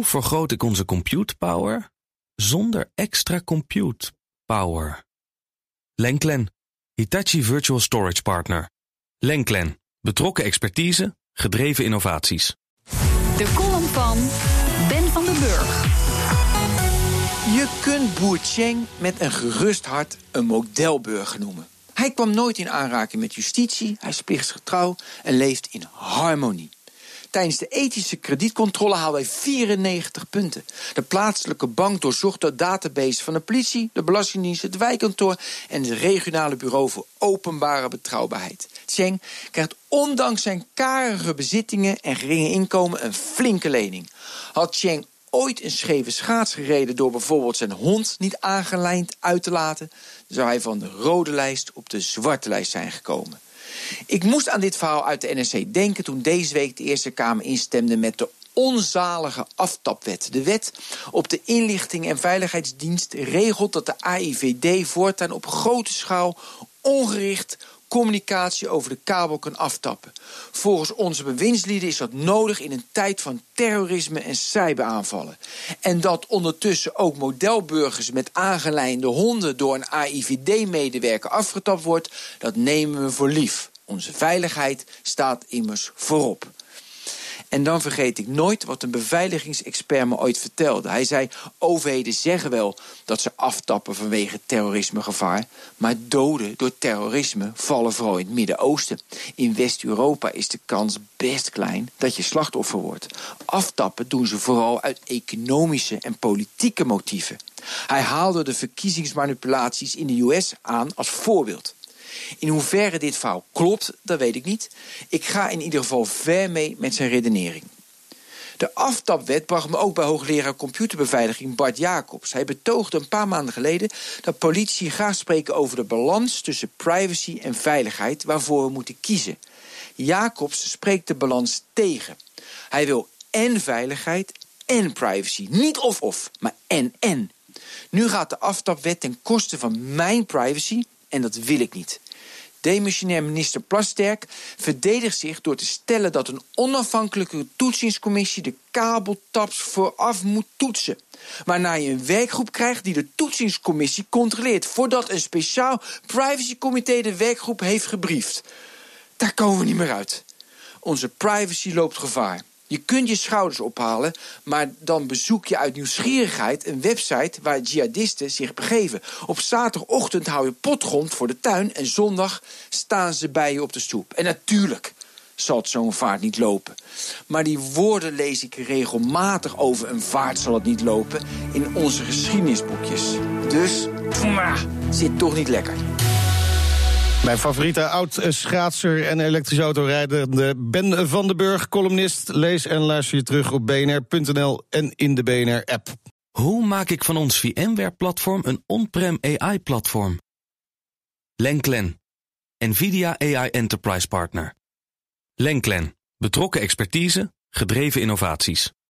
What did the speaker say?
Hoe vergroot ik onze compute power zonder extra compute power? Lenklen, Hitachi Virtual Storage Partner. Lenklen, betrokken expertise, gedreven innovaties. De column van Ben van den Burg. Je kunt Boer Cheng met een gerust hart een modelburger noemen. Hij kwam nooit in aanraking met justitie, hij is plichtsgetrouw en leeft in harmonie. Tijdens de ethische kredietcontrole haalde hij 94 punten. De plaatselijke bank doorzocht de database van de politie, de Belastingdienst, het wijkkantoor en het regionale bureau voor openbare betrouwbaarheid. Cheng krijgt ondanks zijn karige bezittingen en geringe inkomen een flinke lening. Had Cheng ooit een scheve schaats gereden door bijvoorbeeld zijn hond niet aangelijnd uit te laten, zou hij van de rode lijst op de zwarte lijst zijn gekomen. Ik moest aan dit verhaal uit de NRC denken toen deze week de Eerste Kamer instemde met de onzalige aftapwet. De wet op de inlichting en veiligheidsdienst regelt dat de AIVD voortaan op grote schaal ongericht communicatie over de kabel kan aftappen. Volgens onze bewindslieden is dat nodig in een tijd van terrorisme en cyberaanvallen. En dat ondertussen ook modelburgers met aangelijnde honden door een AIVD-medewerker afgetapt wordt, dat nemen we voor lief. Onze veiligheid staat immers voorop. En dan vergeet ik nooit wat een beveiligingsexpert me ooit vertelde. Hij zei: overheden zeggen wel dat ze aftappen vanwege terrorismegevaar, maar doden door terrorisme vallen vooral in het Midden-Oosten. In West-Europa is de kans best klein dat je slachtoffer wordt. Aftappen doen ze vooral uit economische en politieke motieven. Hij haalde de verkiezingsmanipulaties in de US aan als voorbeeld. In hoeverre dit verhaal klopt, dat weet ik niet. Ik ga in ieder geval ver mee met zijn redenering. De aftapwet bracht me ook bij hoogleraar computerbeveiliging Bart Jacobs. Hij betoogde een paar maanden geleden dat politie graag spreken over de balans tussen privacy en veiligheid waarvoor we moeten kiezen. Jacobs spreekt de balans tegen. Hij wil en veiligheid en privacy. Niet of-of, maar en-en. Nu gaat de aftapwet ten koste van mijn privacy en dat wil ik niet. Demissionair minister Plasterk verdedigt zich door te stellen dat een onafhankelijke toetsingscommissie de kabeltaps vooraf moet toetsen. Waarna je een werkgroep krijgt die de toetsingscommissie controleert voordat een speciaal privacycomité de werkgroep heeft gebriefd. Daar komen we niet meer uit. Onze privacy loopt gevaar. Je kunt je schouders ophalen, maar dan bezoek je uit nieuwsgierigheid een website waar jihadisten zich begeven. Op zaterdagochtend hou je potgrond voor de tuin en zondag staan ze bij je op de stoep. En natuurlijk zal het zo'n vaart niet lopen. Maar die woorden lees ik regelmatig over een vaart zal het niet lopen in onze geschiedenisboekjes. Dus, zit toch niet lekker. Mijn favoriete oud-schaatser en elektrische autorijder Ben van den Burg, columnist. Lees en luister je terug op bnr.nl en in de BNR-app. Hoe maak ik van ons VMware-platform een on-prem AI-platform? Lenklen, NVIDIA AI Enterprise Partner. Lenklen, betrokken expertise, gedreven innovaties.